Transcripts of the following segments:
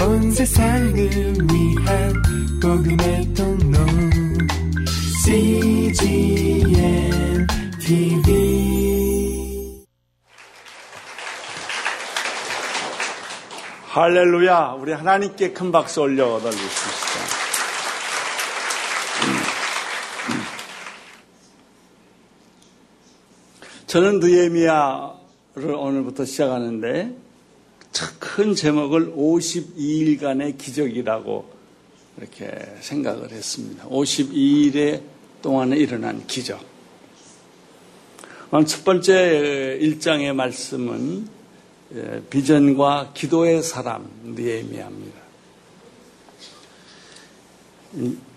온 세상을 위한 복음의 통로 CGM TV 할렐루야. 우리 하나님께 큰 박수 올려 드리십시오. 저는 느에미아를 오늘부터 시작하는데 큰 제목을 52일간의 기적이라고 이렇게 생각을 했습니다. 52일 동안에 일어난 기적. 첫 번째 1장의 말씀은 예, 비전과 기도의 사람 느에미아입니다.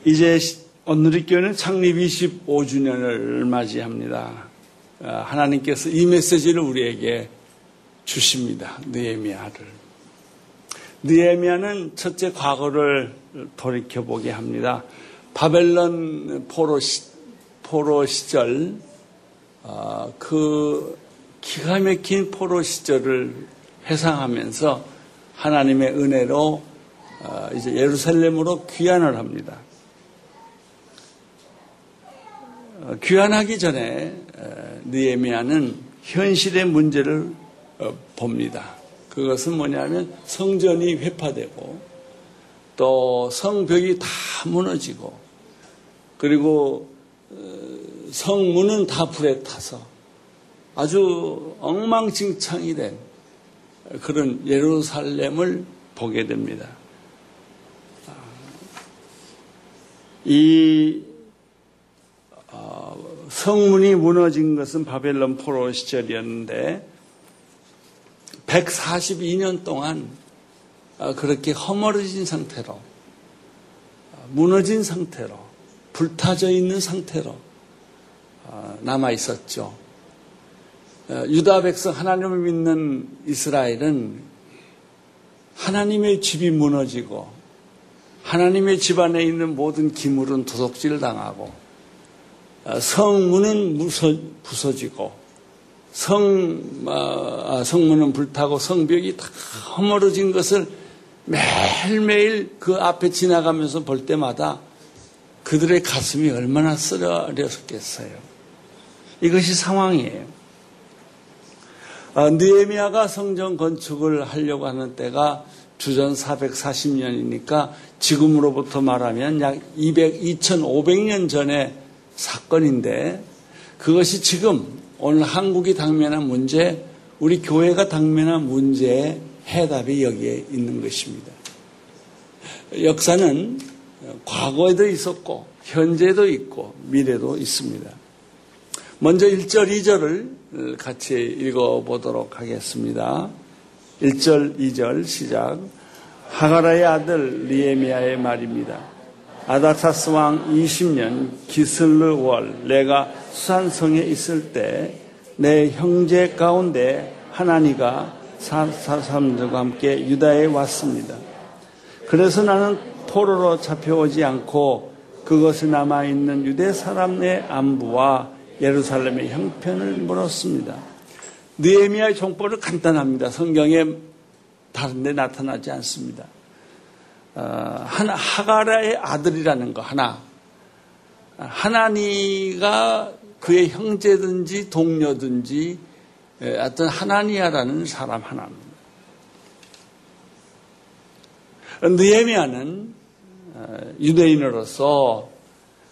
이제 오늘의 교회는 창립 25주년을 맞이합니다. 아, 하나님께서 이 메시지를 우리에게 주십니다. 느에미아를. 느에미아는 첫째 과거를 돌이켜보게 합니다. 바벨론 포로, 시, 포로 시절 어, 그 기가 막힌 포로 시절을 회상하면서 하나님의 은혜로 어, 이제 예루살렘으로 귀환을 합니다. 어, 귀환하기 전에 느에미아는 현실의 문제를 어, 봅니다. 그것은 뭐냐면 성전이 회파되고 또 성벽이 다 무너지고 그리고 성문은 다 불에 타서 아주 엉망진창이 된 그런 예루살렘을 보게 됩니다. 이 성문이 무너진 것은 바벨론 포로 시절이었는데 142년 동안 어, 그렇게 허물어진 상태로 어, 무너진 상태로 불타져 있는 상태로 어, 남아 있었죠. 유다 백성 하나님을 믿는 이스라엘은 하나님의 집이 무너지고 하나님의 집 안에 있는 모든 기물은 도둑질 당하고 아, 성문은 부서지고 성, 아, 성문은 불타고 성벽이 다 허물어진 것을 매일매일 그 앞에 지나가면서 볼 때마다 그들의 가슴이 얼마나 쓰러졌겠어요. 이것이 상황이에요. 아, 느에미아가 성전 건축을 하려고 하는 때가 주전 440년이니까 지금으로부터 말하면 약 200, 2500년 전에 사건인데 그것이 지금 오늘 한국이 당면한 문제, 우리 교회가 당면한 문제의 해답이 여기에 있는 것입니다. 역사는 과거에도 있었고 현재도 있고 미래도 있습니다. 먼저 1절, 2절을 같이 읽어보도록 하겠습니다. 1절, 2절 시작. 하가라의 아들 리에미아의 말입니다. 아닥사스 왕 20년 기슬르 월 내가 수산성에 있을 때 내 형제 가운데 하나니가 사람들과 함께 유다에 왔습니다. 그래서 나는 포로로 잡혀오지 않고 그것에 남아있는 유대 사람의 안부와 예루살렘의 형편을 물었습니다. 느에미아의 정보를 간단합니다. 성경에 다른 데 나타나지 않습니다. 어, 하나, 하가라의 아들이라는 거 하나. 하나니가 그의 형제든지 동료든지 어떤 하나니아라는 사람 하나입니다. 느에미아는 어, 유대인으로서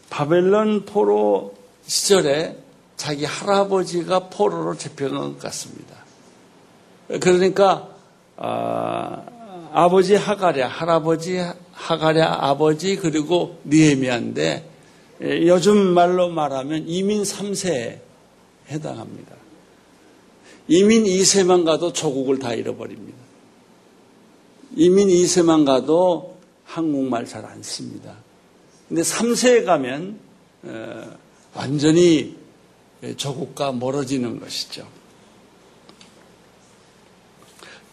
바벨론 포로 시절에 자기 할아버지가 포로로 잡혀간 것 같습니다. 그러니까 어, 아버지 하가랴, 할아버지 하가랴 아버지 그리고 니에미아인데 예, 요즘 말로 말하면 이민 3세에 해당합니다. 이민 2세만 가도 조국을 다 잃어버립니다. 이민 2세만 가도 한국말 잘 안 씁니다. 근데 3세에 가면 어, 완전히 조국과 멀어지는 것이죠.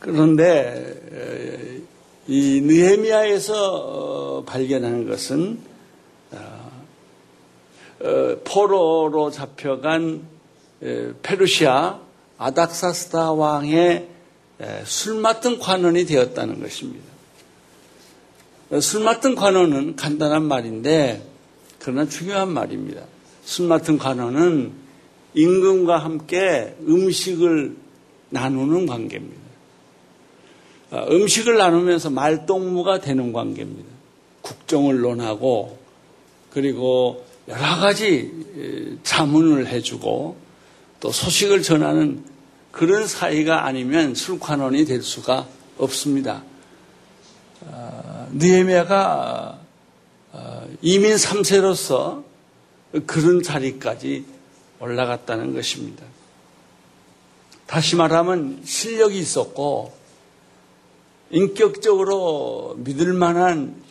그런데 이 느헤미야에서 어, 발견하는 것은 어, 어, 포로로 잡혀간 페르시아 아닥사스다 왕의 술 맡은 관원이 되었다는 것입니다. 술 맡은 관원은 간단한 말인데 그러나 중요한 말입니다. 술 맡은 관원은 임금과 함께 음식을 나누는 관계입니다. 아, 음식을 나누면서 말동무가 되는 관계입니다. 국정을 논하고 그리고 여러 가지 자문을 해주고 또 소식을 전하는 그런 사이가 아니면 술관원이 될 수가 없습니다. 아, 느헤미야가 아, 이민 3세로서 그런 자리까지 올라갔다는 것입니다. 다시 말하면 실력이 있었고 인격적으로 믿을 만한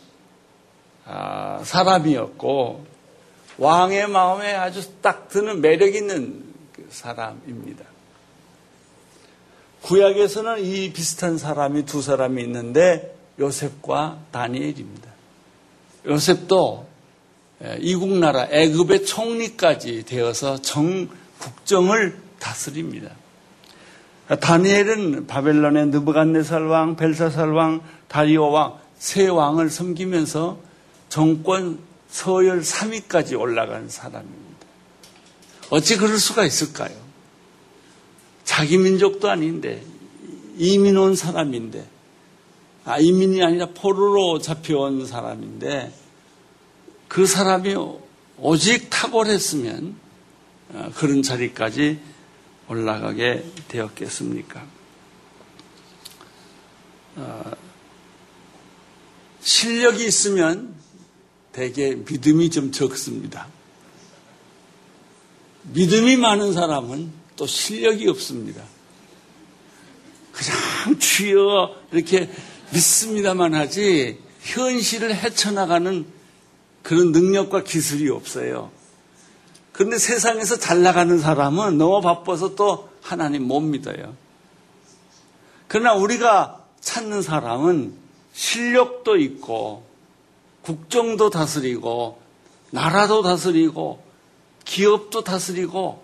아, 사람이었고 왕의 마음에 아주 딱 드는 매력 있는 그 사람입니다. 구약에서는 이 비슷한 사람이 두 사람이 있는데 요셉과 다니엘입니다. 요셉도 이국 나라 애굽의 총리까지 되어서 정 국정을 다스립니다. 다니엘은 바벨론의 느부갓네살 왕, 벨사살 왕, 다리오 왕, 세 왕을 섬기면서 정권 서열 3위까지 올라간 사람입니다. 어찌 그럴 수가 있을까요? 자기 민족도 아닌데 이민 온 사람인데 아, 이민이 아니라 포로로 잡혀온 사람인데 그 사람이 오직 탁월했으면 어, 그런 자리까지 올라가게 되었겠습니까? 어, 실력이 있으면 대개 믿음이 좀 적습니다. 믿음이 많은 사람은 또 실력이 없습니다. 그냥 주여 이렇게 믿습니다만 하지 현실을 헤쳐나가는 그런 능력과 기술이 없어요. 그런데 세상에서 잘 나가는 사람은 너무 바빠서 또 하나님 못 믿어요. 그러나 우리가 찾는 사람은 실력도 있고 국정도 다스리고 나라도 다스리고 기업도 다스리고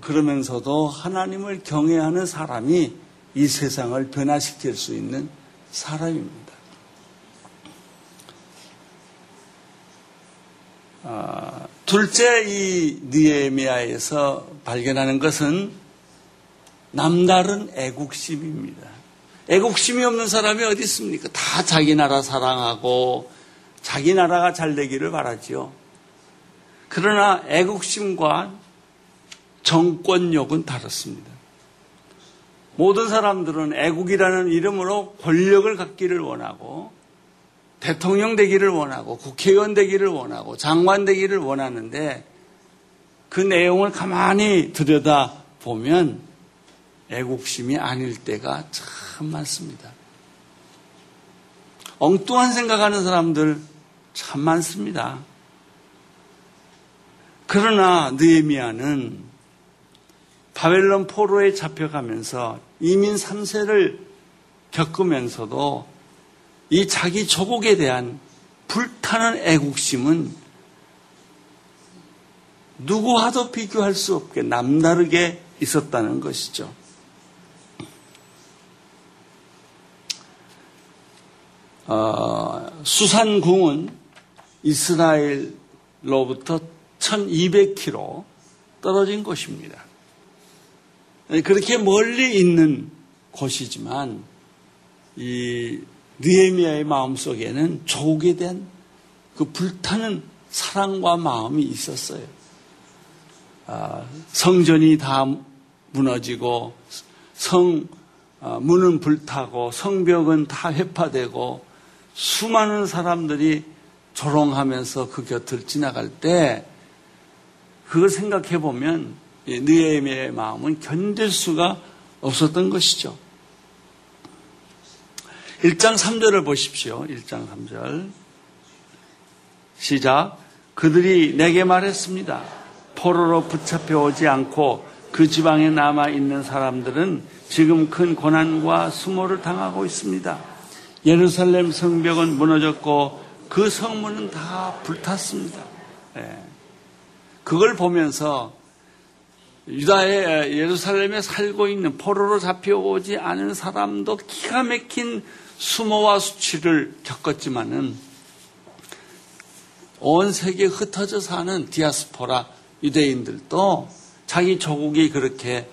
그러면서도 하나님을 경외하는 사람이 이 세상을 변화시킬 수 있는 사람입니다. 아, 둘째 이 니에미아에서 발견하는 것은 남다른 애국심입니다. 애국심이 없는 사람이 어디 있습니까? 다 자기 나라 사랑하고 자기 나라가 잘 되기를 바라지요. 그러나 애국심과 정권욕은 다릅니다. 모든 사람들은 애국이라는 이름으로 권력을 갖기를 원하고 대통령 되기를 원하고 국회의원 되기를 원하고 장관 되기를 원하는데 그 내용을 가만히 들여다 보면 애국심이 아닐 때가 참 많습니다. 엉뚱한 생각하는 사람들 참 많습니다. 그러나 느에미아는 바벨론 포로에 잡혀가면서 이민 3세를 겪으면서도 이 자기 조국에 대한 불타는 애국심은 누구와도 비교할 수 없게 남다르게 있었다는 것이죠. 어, 수산궁은 이스라엘로부터 1200km 떨어진 곳입니다. 그렇게 멀리 있는 곳이지만 이 느헤미야의 마음 속에는 조국에 대한 그 불타는 사랑과 마음이 있었어요. 아, 성전이 다 무너지고 성 아, 문은 불타고 성벽은 다 회파되고 수많은 사람들이 조롱하면서 그 곁을 지나갈 때 그걸 생각해 보면 느헤미야의 마음은 견딜 수가 없었던 것이죠. 1장 3절을 보십시오. 1장 3절. 시작. 그들이 내게 말했습니다. 포로로 붙잡혀 오지 않고 그 지방에 남아 있는 사람들은 지금 큰 고난과 수모를 당하고 있습니다. 예루살렘 성벽은 무너졌고 그 성문은 다 불탔습니다. 네. 그걸 보면서 유다의 예루살렘에 살고 있는 포로로 잡혀오지 않은 사람도 기가 막힌 수모와 수치를 겪었지만은 온 세계에 흩어져 사는 디아스포라 유대인들도 자기 조국이 그렇게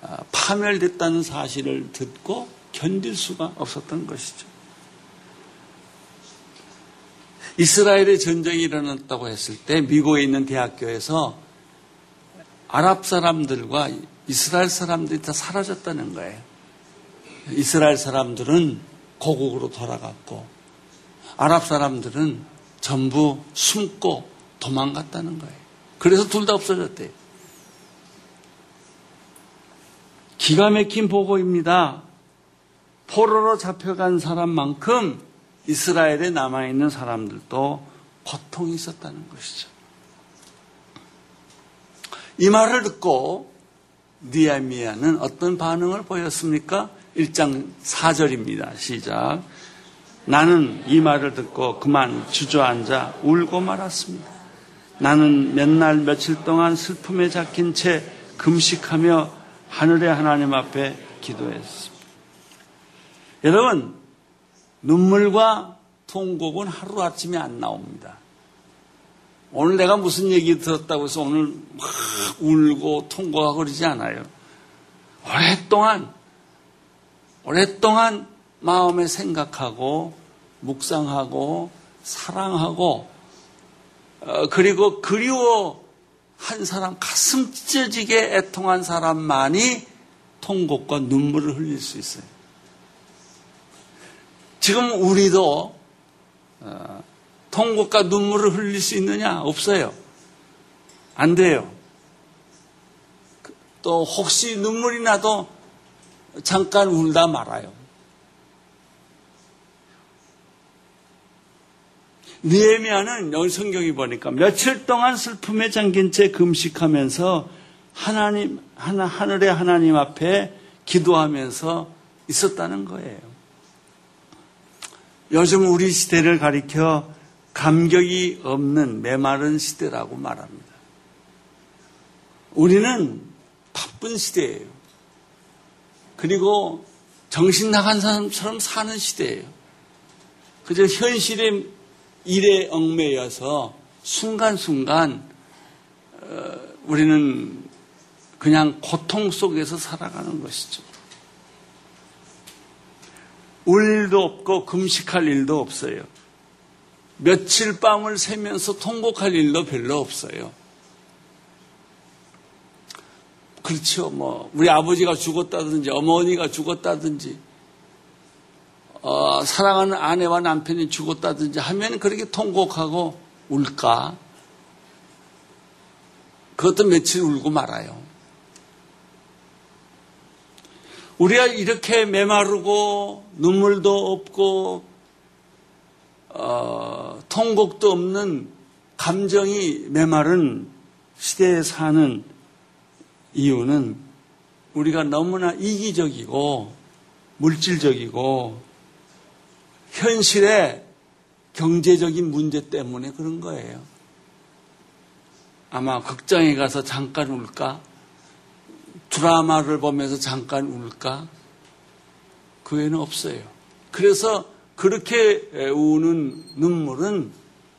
아, 파멸됐다는 사실을 듣고 견딜 수가 없었던 것이죠. 이스라엘의 전쟁이 일어났다고 했을 때 미국에 있는 대학교에서 아랍 사람들과 이스라엘 사람들이 다 사라졌다는 거예요. 이스라엘 사람들은 고국으로 돌아갔고 아랍 사람들은 전부 숨고 도망갔다는 거예요. 그래서 둘 다 없어졌대요. 기가 막힌 보고입니다. 포로로 잡혀간 사람만큼 이스라엘에 남아있는 사람들도 고통이 있었다는 것이죠. 이 말을 듣고 니아미아는 어떤 반응을 보였습니까? 1장 4절입니다. 시작. 나는 이 말을 듣고 그만 주저앉아 울고 말았습니다. 나는 몇 날 며칠 동안 슬픔에 잡힌 채 금식하며 하늘의 하나님 앞에 기도했습니다. 여러분, 눈물과 통곡은 하루아침에 안 나옵니다. 오늘 내가 무슨 얘기 들었다고 해서 오늘 막 울고 통곡하고 그러지 않아요. 오랫동안, 오랫동안 마음에 생각하고, 묵상하고, 사랑하고, 어, 그리고 그리워 한 사람, 가슴 찢어지게 애통한 사람만이 통곡과 눈물을 흘릴 수 있어요. 지금 우리도 어, 통곡과 눈물을 흘릴 수 있느냐? 없어요. 안 돼요. 또 혹시 눈물이 나도 잠깐 울다 말아요. 니에미아는 여기 성경이 보니까 며칠 동안 슬픔에 잠긴 채 금식하면서 하나님 하나 하늘의 하나님 앞에 기도하면서 있었다는 거예요. 요즘 우리 시대를 가리켜 감격이 없는 메마른 시대라고 말합니다. 우리는 바쁜 시대예요. 그리고 정신 나간 사람처럼 사는 시대예요. 그저 현실의 일에 얽매여서 순간순간 어, 우리는 그냥 고통 속에서 살아가는 것이죠. 울 일도 없고 금식할 일도 없어요. 며칠 밤을 새면서 통곡할 일도 별로 없어요. 그렇죠. 뭐 우리 아버지가 죽었다든지 어머니가 죽었다든지 어, 사랑하는 아내와 남편이 죽었다든지 하면 그렇게 통곡하고 울까? 그것도 며칠 울고 말아요. 우리가 이렇게 메마르고 눈물도 없고 어, 통곡도 없는 감정이 메마른 시대에 사는 이유는 우리가 너무나 이기적이고 물질적이고 현실의 경제적인 문제 때문에 그런 거예요. 아마 극장에 가서 잠깐 울까? 드라마를 보면서 잠깐 울까? 그 외에는 없어요. 그래서 그렇게 우는 눈물은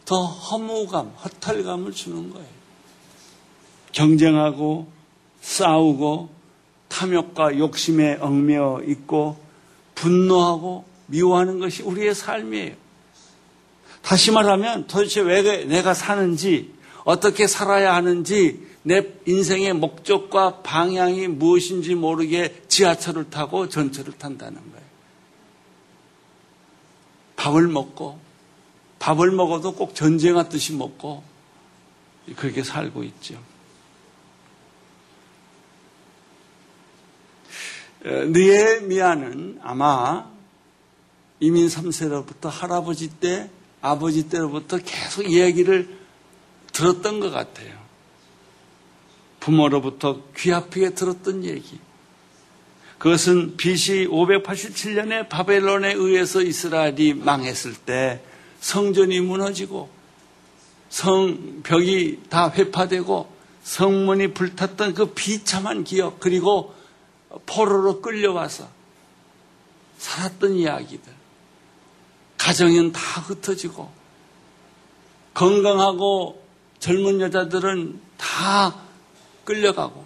더 허무감, 허탈감을 주는 거예요. 경쟁하고 싸우고 탐욕과 욕심에 얽매여 있고 분노하고 미워하는 것이 우리의 삶이에요. 다시 말하면 도대체 왜 내가 사는지 어떻게 살아야 하는지 내 인생의 목적과 방향이 무엇인지 모르게 지하철을 타고 전철을 탄다는 거예요. 밥을 먹고 밥을 먹어도 꼭 전쟁하듯이 먹고 그렇게 살고 있죠. 느에미아는 아마 이민 3세로부터 할아버지 때, 아버지 때로부터 계속 이야기를 들었던 것 같아요. 부모로부터 귀 아프게 들었던 얘기. 그것은 BC 587년에 바벨론에 의해서 이스라엘이 망했을 때 성전이 무너지고 성벽이 다 회파되고 성문이 불탔던 그 비참한 기억, 그리고 포로로 끌려와서 살았던 이야기들. 가정은 다 흩어지고, 건강하고 젊은 여자들은 다 끌려가고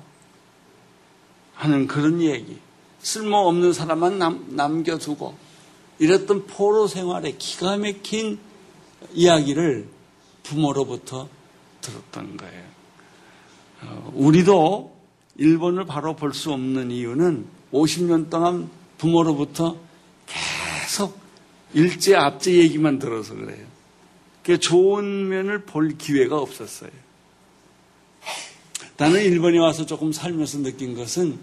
하는 그런 얘기. 쓸모없는 사람만 남, 남겨두고 이랬던 포로 생활의 기가 막힌 이야기를 부모로부터 들었던 거예요. 어, 우리도 일본을 바로 볼 수 없는 이유는 50년 동안 부모로부터 계속 일제 압제 얘기만 들어서 그래요. 그 좋은 면을 볼 기회가 없었어요. 나는 일본에 와서 조금 살면서 느낀 것은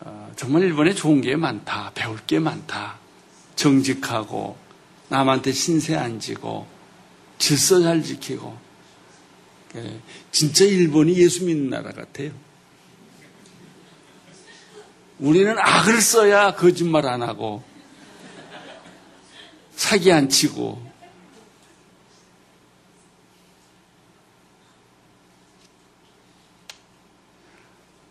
어, 정말 일본에 좋은 게 많다, 배울 게 많다, 정직하고 남한테 신세 안 지고 질서 잘 지키고 예, 진짜 일본이 예수 믿는 나라 같아요. 우리는 악을 써야 거짓말 안 하고 사기 안 치고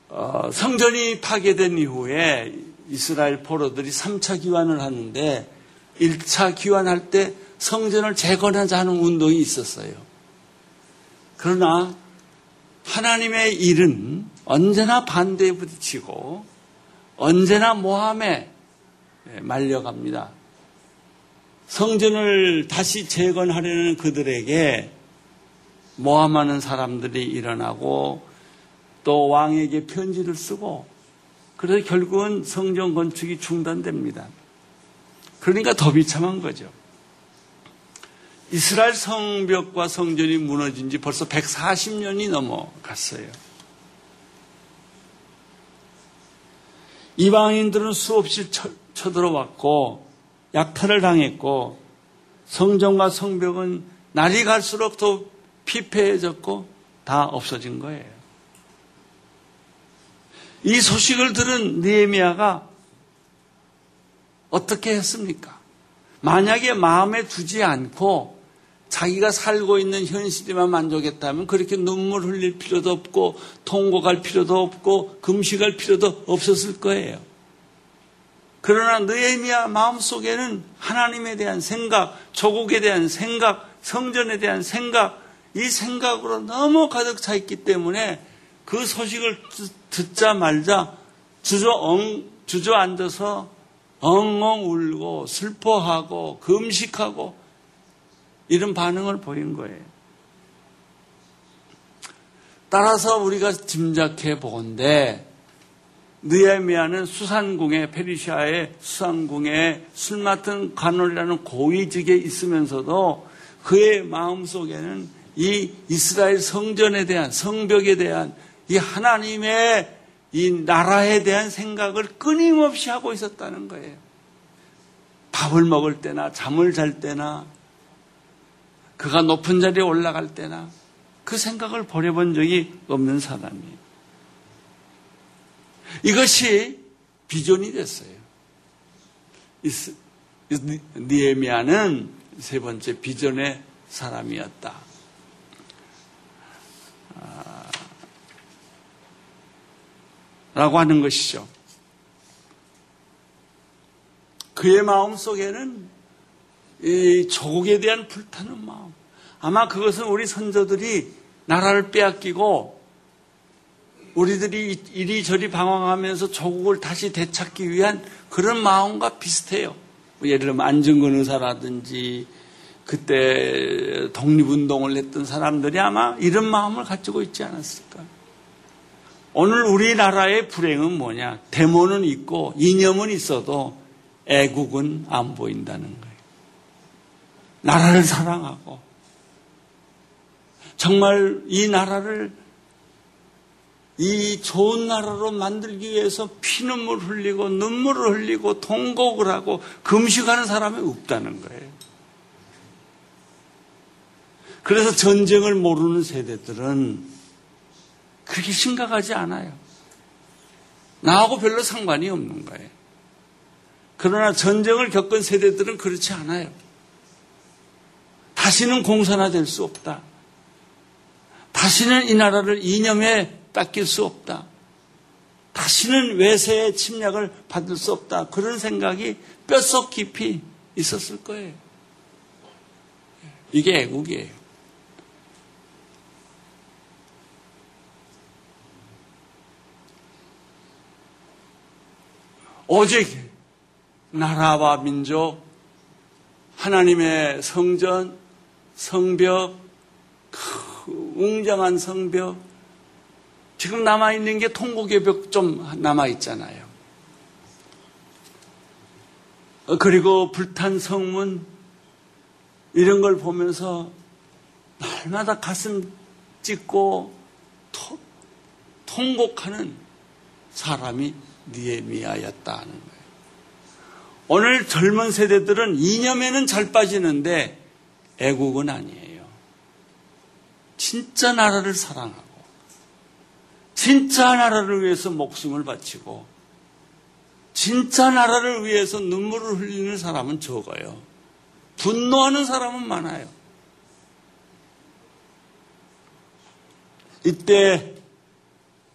어, 성전이 파괴된 이후에 이스라엘 포로들이 3차 귀환을 하는데 1차 귀환할 때 성전을 재건하자 하는 운동이 있었어요. 그러나 하나님의 일은 언제나 반대에 부딪히고 언제나 모함에 말려갑니다. 성전을 다시 재건하려는 그들에게 모함하는 사람들이 일어나고 또 왕에게 편지를 쓰고 그래서 결국은 성전 건축이 중단됩니다. 그러니까 더 비참한 거죠. 이스라엘 성벽과 성전이 무너진 지 벌써 140년이 넘어갔어요. 이방인들은 수없이 쳐들어왔고 약탈을 당했고 성전과 성벽은 날이 갈수록 더 피폐해졌고 다 없어진 거예요. 이 소식을 들은 느헤미야가 어떻게 했습니까? 만약에 마음에 두지 않고 자기가 살고 있는 현실에만 만족했다면 그렇게 눈물 흘릴 필요도 없고 통곡할 필요도 없고 금식할 필요도 없었을 거예요. 그러나 느헤미야 마음속에는 하나님에 대한 생각, 조국에 대한 생각, 성전에 대한 생각, 이 생각으로 너무 가득 차 있기 때문에 그 소식을 듣자 말자 주저엉, 주저앉아서 엉엉 울고 슬퍼하고 금식하고 이런 반응을 보인 거예요. 따라서 우리가 짐작해 보건데 느헤미야는 수산궁에 페르시아의 수산궁에 술 맡은 관원이라는 고위직에 있으면서도 그의 마음 속에는 이 이스라엘 성전에 대한 성벽에 대한 이 하나님의 이 나라에 대한 생각을 끊임없이 하고 있었다는 거예요. 밥을 먹을 때나 잠을 잘 때나 그가 높은 자리에 올라갈 때나 그 생각을 버려본 적이 없는 사람이에요. 이것이 비전이 됐어요. 니에미아는 세 번째 비전의 사람이었다. 라고 하는 것이죠. 그의 마음 속에는 이 조국에 대한 불타는 마음. 아마 그것은 우리 선조들이 나라를 빼앗기고 우리들이 이리저리 방황하면서 조국을 다시 되찾기 위한 그런 마음과 비슷해요. 뭐 예를 들면 안정근 의사라든지 그때 독립운동을 했던 사람들이 아마 이런 마음을 가지고 있지 않았을까. 오늘 우리나라의 불행은 뭐냐? 데모는 있고 이념은 있어도 애국은 안 보인다는 거예요. 나라를 사랑하고 정말 이 나라를 이 좋은 나라로 만들기 위해서 피눈물 흘리고 눈물을 흘리고 통곡을 하고 금식하는 사람이 없다는 거예요. 그래서 전쟁을 모르는 세대들은 그렇게 심각하지 않아요. 나하고 별로 상관이 없는 거예요. 그러나 전쟁을 겪은 세대들은 그렇지 않아요. 다시는 공산화 될 수 없다. 다시는 이 나라를 이념에 뺏길 수 없다. 다시는 외세의 침략을 받을 수 없다. 그런 생각이 뼛속 깊이 있었을 거예요. 이게 애국이에요. 오직 나라와 민족, 하나님의 성전, 성벽, 그 웅장한 성벽, 지금 남아있는 게 통곡의 벽 좀 남아있잖아요. 어, 그리고 불탄 성문, 이런 걸 보면서 날마다 가슴 찢고 토, 통곡하는 사람이 니에미아였다는 거예요. 오늘 젊은 세대들은 이념에는 잘 빠지는데 애국은 아니에요. 진짜 나라를 사랑하고 진짜 나라를 위해서 목숨을 바치고 진짜 나라를 위해서 눈물을 흘리는 사람은 적어요. 분노하는 사람은 많아요. 이때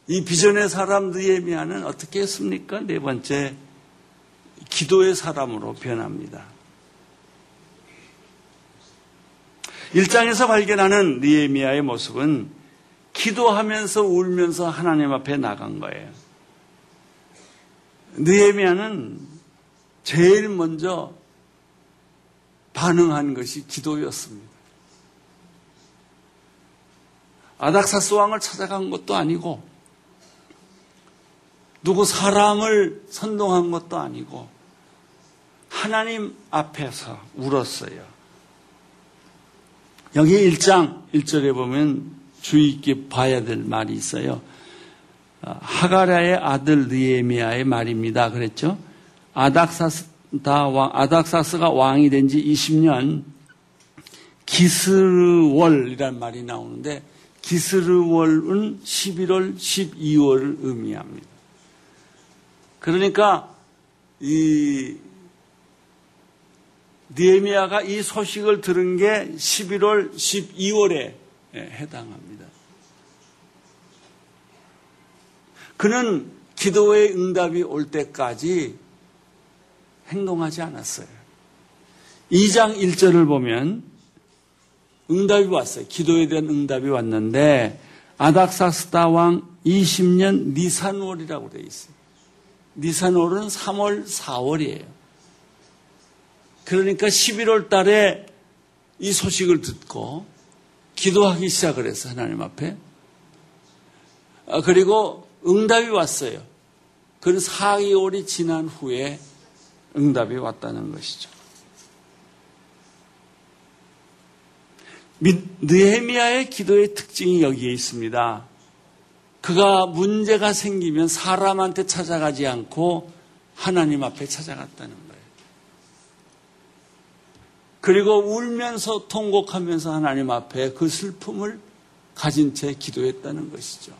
이 비전의 사람 느에미아는 어떻게 했습니까? 네 번째 기도의 사람으로 변합니다. 1장에서 발견하는 니에미아의 모습은 기도하면서 울면서 하나님 앞에 나간 거예요. 느에미아는 제일 먼저 반응한 것이 기도였습니다. 아닥사스 왕을 찾아간 것도 아니고 누구 사람을 선동한 것도 아니고 하나님 앞에서 울었어요. 여기 1장 1절에 보면 주의 있게 봐야 될 말이 있어요. 하가라의 아들 느에미아의 말입니다. 그랬죠? 아닥사스 다 왕, 아닥사스가 왕이 된 지 20년 기스르월이란 말이 나오는데 기스르월은 11월, 12월을 의미합니다. 그러니까 이 니에미아가 이 소식을 들은 게 11월, 12월에 해당합니다. 그는 기도의 응답이 올 때까지 행동하지 않았어요. 2장 1절을 보면 응답이 왔어요. 기도에 대한 응답이 왔는데 아닥사스다 왕 20년 니산월이라고 되어 있어요. 니산월은 3월, 4월이에요. 그러니까 11월 달에 이 소식을 듣고 기도하기 시작을 했어, 하나님 앞에. 아, 그리고 응답이 왔어요. 그는 4개월이 지난 후에 응답이 왔다는 것이죠. 느헤미야의 기도의 특징이 여기에 있습니다. 그가 문제가 생기면 사람한테 찾아가지 않고 하나님 앞에 찾아갔다는 거예요. 그리고 울면서 통곡하면서 하나님 앞에 그 슬픔을 가진 채 기도했다는 것이죠.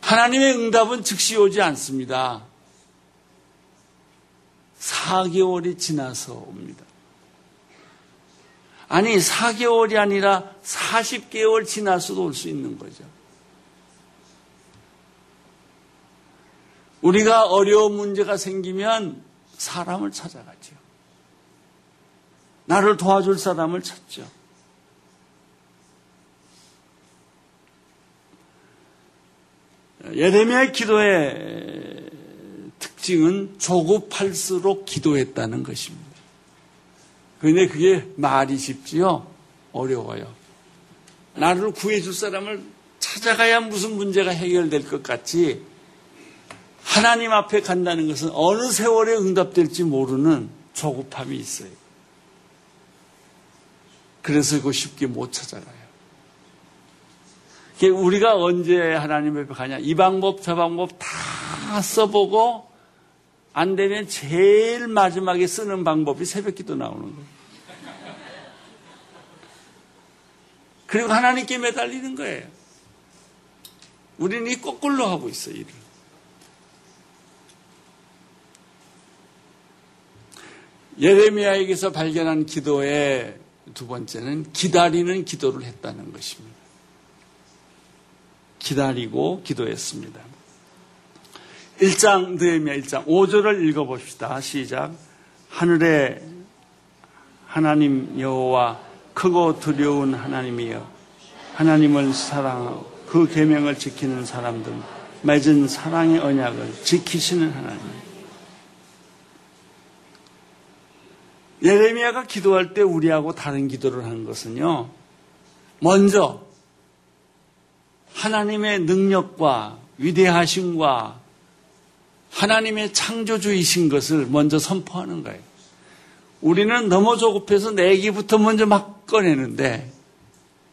하나님의 응답은 즉시 오지 않습니다. 4개월이 지나서 옵니다. 아니, 4개월이 아니라 40개월 지나서도 올 수 있는 거죠. 우리가 어려운 문제가 생기면 사람을 찾아가죠. 나를 도와줄 사람을 찾죠. 예레미야의 기도의 특징은 조급할수록 기도했다는 것입니다. 그런데 그게 말이 쉽지요? 어려워요. 나를 구해줄 사람을 찾아가야 무슨 문제가 해결될 것 같지 하나님 앞에 간다는 것은 어느 세월에 응답될지 모르는 조급함이 있어요. 그래서 그 쉽게 못 찾아가요. 우리가 언제 하나님 앞에 가냐? 이 방법, 저 방법 다 써보고 안 되면 제일 마지막에 쓰는 방법이 새벽 기도 나오는 거예요. 그리고 하나님께 매달리는 거예요. 우리는 이 거꾸로 하고 있어요, 일을. 예레미야에게서 발견한 기도의 두 번째는 기다리는 기도를 했다는 것입니다. 기다리고 기도했습니다. 1장 느헤미야 1장 5절을 읽어 봅시다. 시작. 하늘에 하나님 여호와 크고 두려운 하나님이여 하나님을 사랑하고 그 계명을 지키는 사람들 맺은 사랑의 언약을 지키시는 하나님. 예레미야가 기도할 때 우리하고 다른 기도를 하는 것은요. 먼저 하나님의 능력과 위대하심과 하나님의 창조주이신 것을 먼저 선포하는 거예요. 우리는 너무 조급해서 내기부터 먼저 막 꺼내는데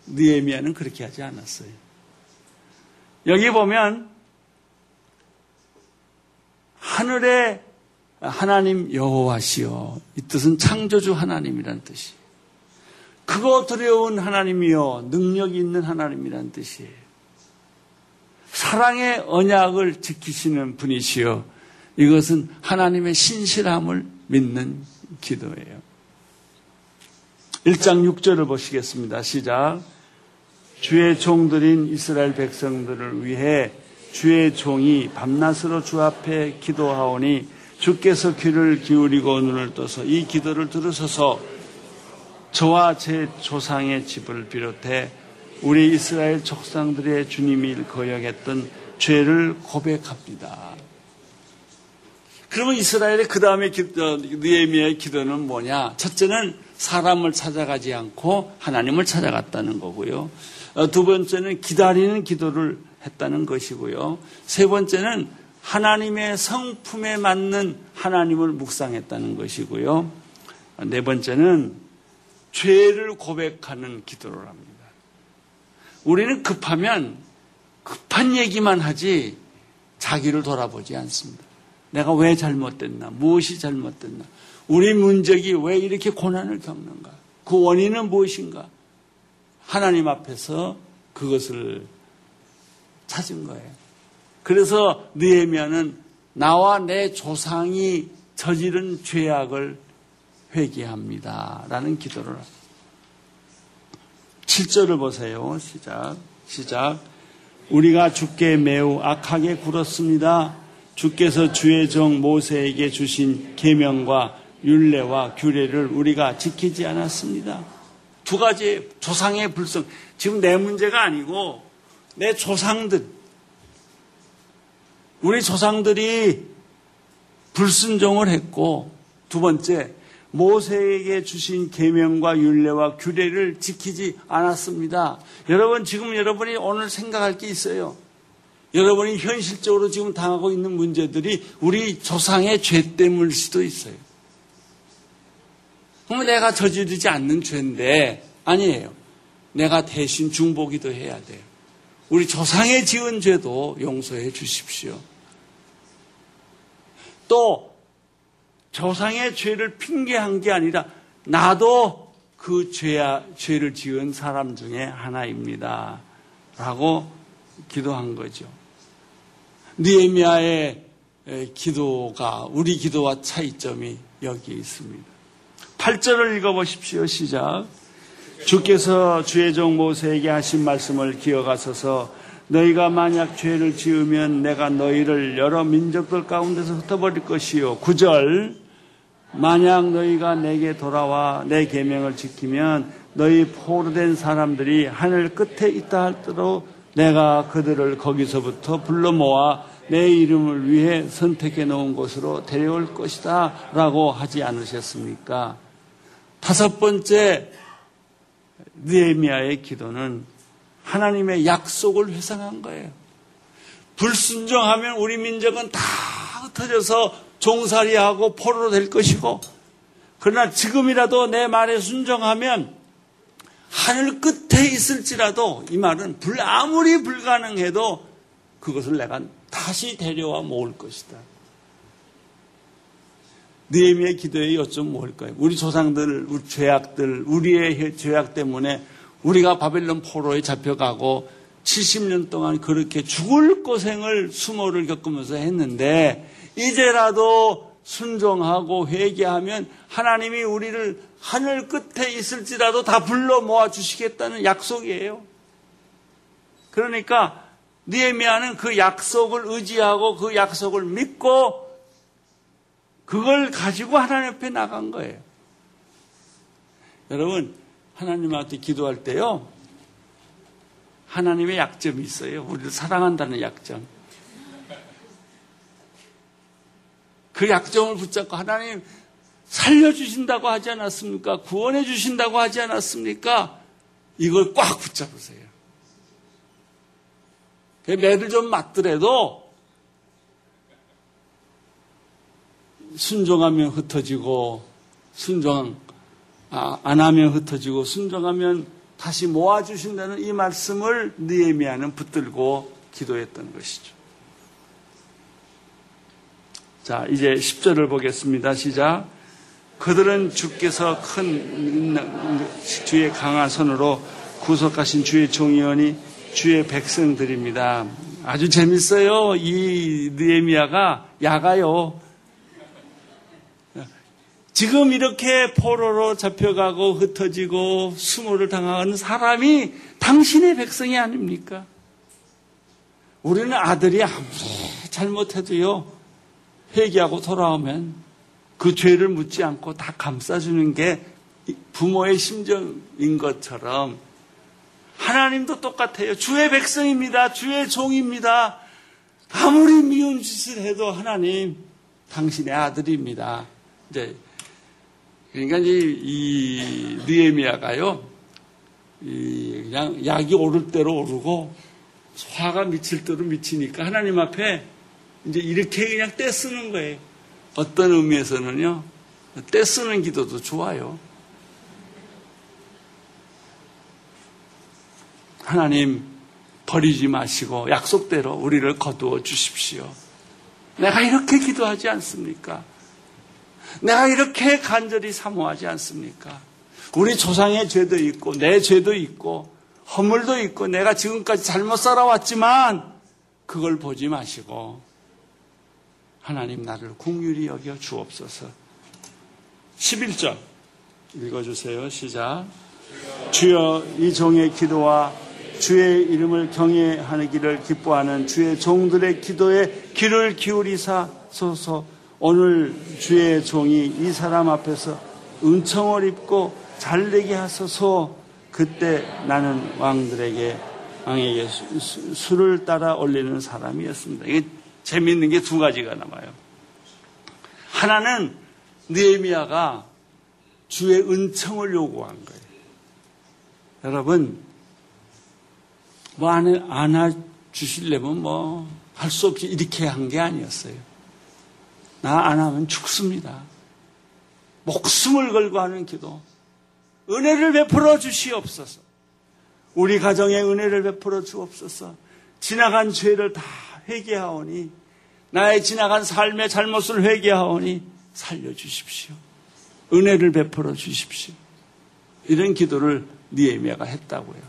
느에미아는 그렇게 하지 않았어요. 여기 보면 하늘의 하나님 여호와시여 이 뜻은 창조주 하나님이란 뜻이에요. 그거 두려운 하나님이요 능력 있는 하나님이란 뜻이에요. 사랑의 언약을 지키시는 분이시여 이것은 하나님의 신실함을 믿는 기도예요. 1장 6절을 보시겠습니다. 시작. 주의 종들인 이스라엘 백성들을 위해 주의 종이 밤낮으로 주 앞에 기도하오니 주께서 귀를 기울이고 눈을 떠서 이 기도를 들으셔서 저와 제 조상의 집을 비롯해 우리 이스라엘 족상들의 주님이 거역했던 죄를 고백합니다. 그러면 이스라엘의 그 다음에 느에미아의 기도는 뭐냐? 첫째는 사람을 찾아가지 않고 하나님을 찾아갔다는 거고요. 어, 두 번째는 기다리는 기도를 했다는 것이고요. 세 번째는 하나님의 성품에 맞는 하나님을 묵상했다는 것이고요. 네 번째는 죄를 고백하는 기도를 합니다. 우리는 급하면 급한 얘기만 하지 자기를 돌아보지 않습니다. 내가 왜 잘못됐나? 무엇이 잘못됐나? 우리 문적이 왜 이렇게 고난을 겪는가? 그 원인은 무엇인가? 하나님 앞에서 그것을 찾은 거예요. 그래서 느헤미야는 나와 내 조상이 저지른 죄악을 회개합니다. 라는 기도를 합니다. 7절을 보세요. 시작. 시작. 우리가 주께 매우 악하게 굴었습니다. 주께서 주의 정 모세에게 주신 계명과 율례와 규례를 우리가 지키지 않았습니다. 두 가지 조상의 불성. 지금 내 문제가 아니고 내 조상들. 우리 조상들이 불순종을 했고 두 번째 모세에게 주신 계명과 율례와 규례를 지키지 않았습니다. 여러분 지금 여러분이 오늘 생각할 게 있어요. 여러분이 현실적으로 지금 당하고 있는 문제들이 우리 조상의 죄 때문일 수도 있어요. 그러면 내가 저지르지 않는 죄인데 아니에요. 내가 대신 중보기도 해야 돼요. 우리 조상의 지은 죄도 용서해 주십시오. 또 조상의 죄를 핑계한 게 아니라 나도 그 죄야, 죄를 지은 사람 중에 하나입니다. 라고 기도한 거죠. 니에미아의 기도가 우리 기도와 차이점이 여기 있습니다. 8절을 읽어보십시오. 시작. 주께서 주의 종 모세에게 하신 말씀을 기억하소서 너희가 만약 죄를 지으면 내가 너희를 여러 민족들 가운데서 흩어버릴 것이요. 9절 만약 너희가 내게 돌아와 내 계명을 지키면 너희 포로된 사람들이 하늘 끝에 있다 할때도 내가 그들을 거기서부터 불러 모아 내 이름을 위해 선택해 놓은 곳으로 데려올 것이다 라고 하지 않으셨습니까? 다섯 번째 느에미아의 기도는 하나님의 약속을 회상한 거예요. 불순종하면 우리 민족은 다 흩어져서 종살이하고 포로로 될 것이고 그러나 지금이라도 내 말에 순종하면 하늘 끝에 있을지라도 이 말은 불 아무리 불가능해도 그것을 내가 다시 데려와 모을 것이다. 느헤미의 기도의 요점 뭘까요? 우리 조상들, 우리 죄악들, 우리의 죄악 때문에 우리가 바벨론 포로에 잡혀가고 70년 동안 그렇게 죽을 고생을 수모를 겪으면서 했는데 이제라도 순종하고 회개하면 하나님이 우리를 하늘 끝에 있을지라도 다 불러 모아 주시겠다는 약속이에요. 그러니까 느헤미야는 그 약속을 의지하고 그 약속을 믿고 그걸 가지고 하나님 앞에 나간 거예요. 여러분 하나님한테 기도할 때요. 하나님의 약점이 있어요. 우리를 사랑한다는 약점. 그 약점을 붙잡고 하나님 살려주신다고 하지 않았습니까? 구원해 주신다고 하지 않았습니까? 이걸 꽉 붙잡으세요. 매를 좀 맞더라도 순종하면 흩어지고 순종 아, 안 하면 흩어지고 순종하면 다시 모아주신다는 이 말씀을 느에미아는 붙들고 기도했던 것이죠. 자, 이제 10절을 보겠습니다. 시작. 그들은 주께서 큰 주의 강한 손으로 구속하신 주의 종이원이 주의 백성들입니다. 아주 재밌어요. 이 느에미아가 야가요. 지금 이렇게 포로로 잡혀가고 흩어지고 수모를 당하는 사람이 당신의 백성이 아닙니까? 우리는 아들이 아무리 잘못해도요, 회개하고 돌아오면 그 죄를 묻지 않고 다 감싸주는 게 부모의 심정인 것처럼 하나님도 똑같아요. 주의 백성입니다. 주의 종입니다. 아무리 미운 짓을 해도 하나님 당신의 아들입니다. 이제 그러니까 이, 이 느에미아가요, 이 그냥 약이 오를 대로 오르고 화가 미칠 대로 미치니까 하나님 앞에 이제 이렇게 그냥 떼쓰는 거예요. 어떤 의미에서는요, 떼쓰는 기도도 좋아요. 하나님 버리지 마시고 약속대로 우리를 거두어 주십시오. 내가 이렇게 기도하지 않습니까? 내가 이렇게 간절히 사모하지 않습니까? 우리 조상의 죄도 있고 내 죄도 있고 허물도 있고 내가 지금까지 잘못 살아왔지만 그걸 보지 마시고 하나님 나를 궁휼히 여겨 주옵소서. 11절 읽어주세요. 시작. 주여 이 종의 기도와 주의 이름을 경외하기를 기뻐하는 주의 종들의 기도에 귀를 기울이사소서 오늘 주의 종이 이 사람 앞에서 은총을 입고 잘되게 하소서 그때 나는 왕들에게 왕에게 술을 따라 올리는 사람이었습니다. 이게 재미있는 게 두 가지가 남아요. 하나는 느에미아가 주의 은총을 요구한 거예요. 여러분 뭐 안아 주실려면 뭐 할 수 없이 이렇게 한 게 아니었어요. 나 안 하면 죽습니다. 목숨을 걸고 하는 기도. 은혜를 베풀어 주시옵소서. 우리 가정에 은혜를 베풀어 주옵소서. 지나간 죄를 다 회개하오니 나의 지나간 삶의 잘못을 회개하오니 살려 주십시오. 은혜를 베풀어 주십시오. 이런 기도를 니에미아가 했다고요.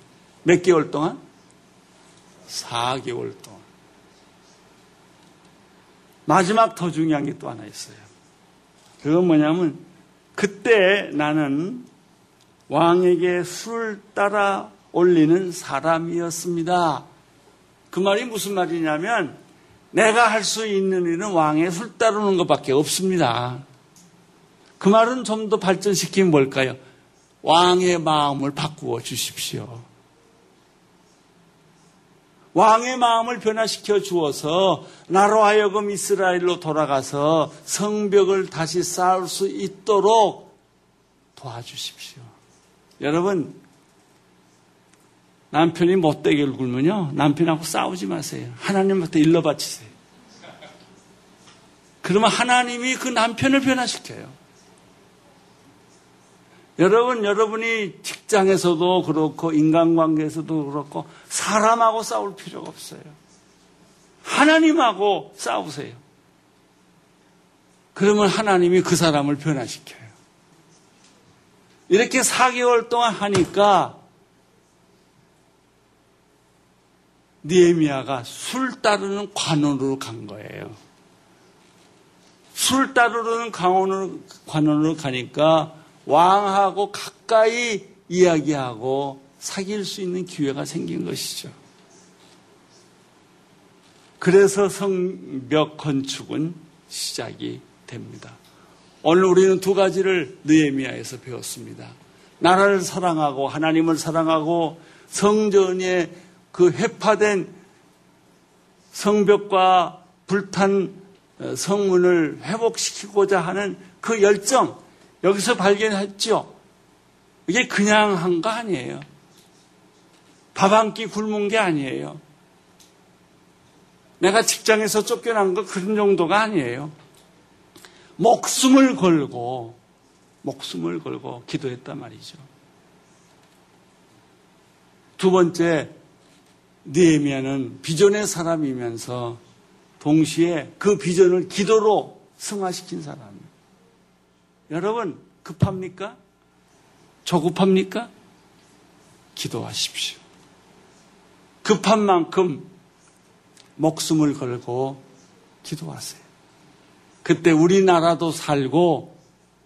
몇 개월 동안? 4개월 동안. 마지막 더 중요한 게 또 하나 있어요. 그건 뭐냐면 그때 나는 왕에게 술 따라 올리는 사람이었습니다. 그 말이 무슨 말이냐면 내가 할 수 있는 일은 왕에 술 따르는 것밖에 없습니다. 그 말은 좀 더 발전시키면 뭘까요? 왕의 마음을 바꾸어 주십시오. 왕의 마음을 변화시켜 주어서 나로 하여금 이스라엘로 돌아가서 성벽을 다시 쌓을 수 있도록 도와주십시오. 여러분, 남편이 못되게 굴면요, 남편하고 싸우지 마세요. 하나님한테 일러 바치세요. 그러면 하나님이 그 남편을 변화시켜요. 여러분, 여러분이 직장에서도 그렇고, 인간관계에서도 그렇고, 사람하고 싸울 필요가 없어요. 하나님하고 싸우세요. 그러면 하나님이 그 사람을 변화시켜요. 이렇게 4개월 동안 하니까, 니에미아가 술 따르는 관원으로 간 거예요. 술 따르는 관원으로, 가니까 왕하고 가까이 이야기하고 사귈 수 있는 기회가 생긴 것이죠. 그래서 성벽 건축은 시작이 됩니다. 오늘 우리는 두 가지를 느에미아에서 배웠습니다. 나라를 사랑하고 하나님을 사랑하고 성전의 그 회파된 성벽과 불탄 어, 성문을 회복시키고자 하는 그 열정 여기서 발견했죠. 이게 그냥 한 거 아니에요. 밥 한 끼 굶은 게 아니에요. 내가 직장에서 쫓겨난 거 그런 정도가 아니에요. 목숨을 걸고 목숨을 걸고 기도했단 말이죠. 두 번째 느에미아는 비전의 사람이면서 동시에 그 비전을 기도로 승화시킨 사람이에요. 여러분 급합니까? 조급합니까? 기도하십시오. 급한 만큼 목숨을 걸고 기도하세요. 그때 우리나라도 살고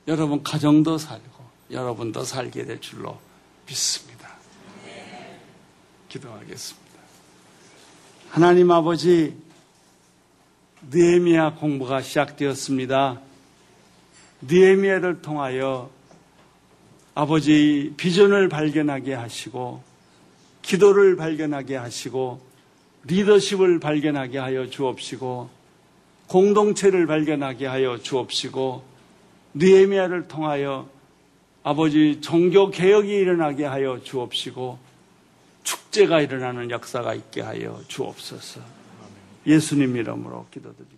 여러분 가정도 살고 여러분도 살게 될 줄로 믿습니다. 기도하겠습니다. 하나님 아버지 느에미아 공부가 시작되었습니다. 느에미아를 통하여 아버지 비전을 발견하게 하시고 기도를 발견하게 하시고 리더십을 발견하게 하여 주옵시고 공동체를 발견하게 하여 주옵시고 느에미아를 통하여 아버지 종교 개혁이 일어나게 하여 주옵시고 축제가 일어나는 역사가 있게 하여 주옵소서. 예수님 이름으로 기도드립니다.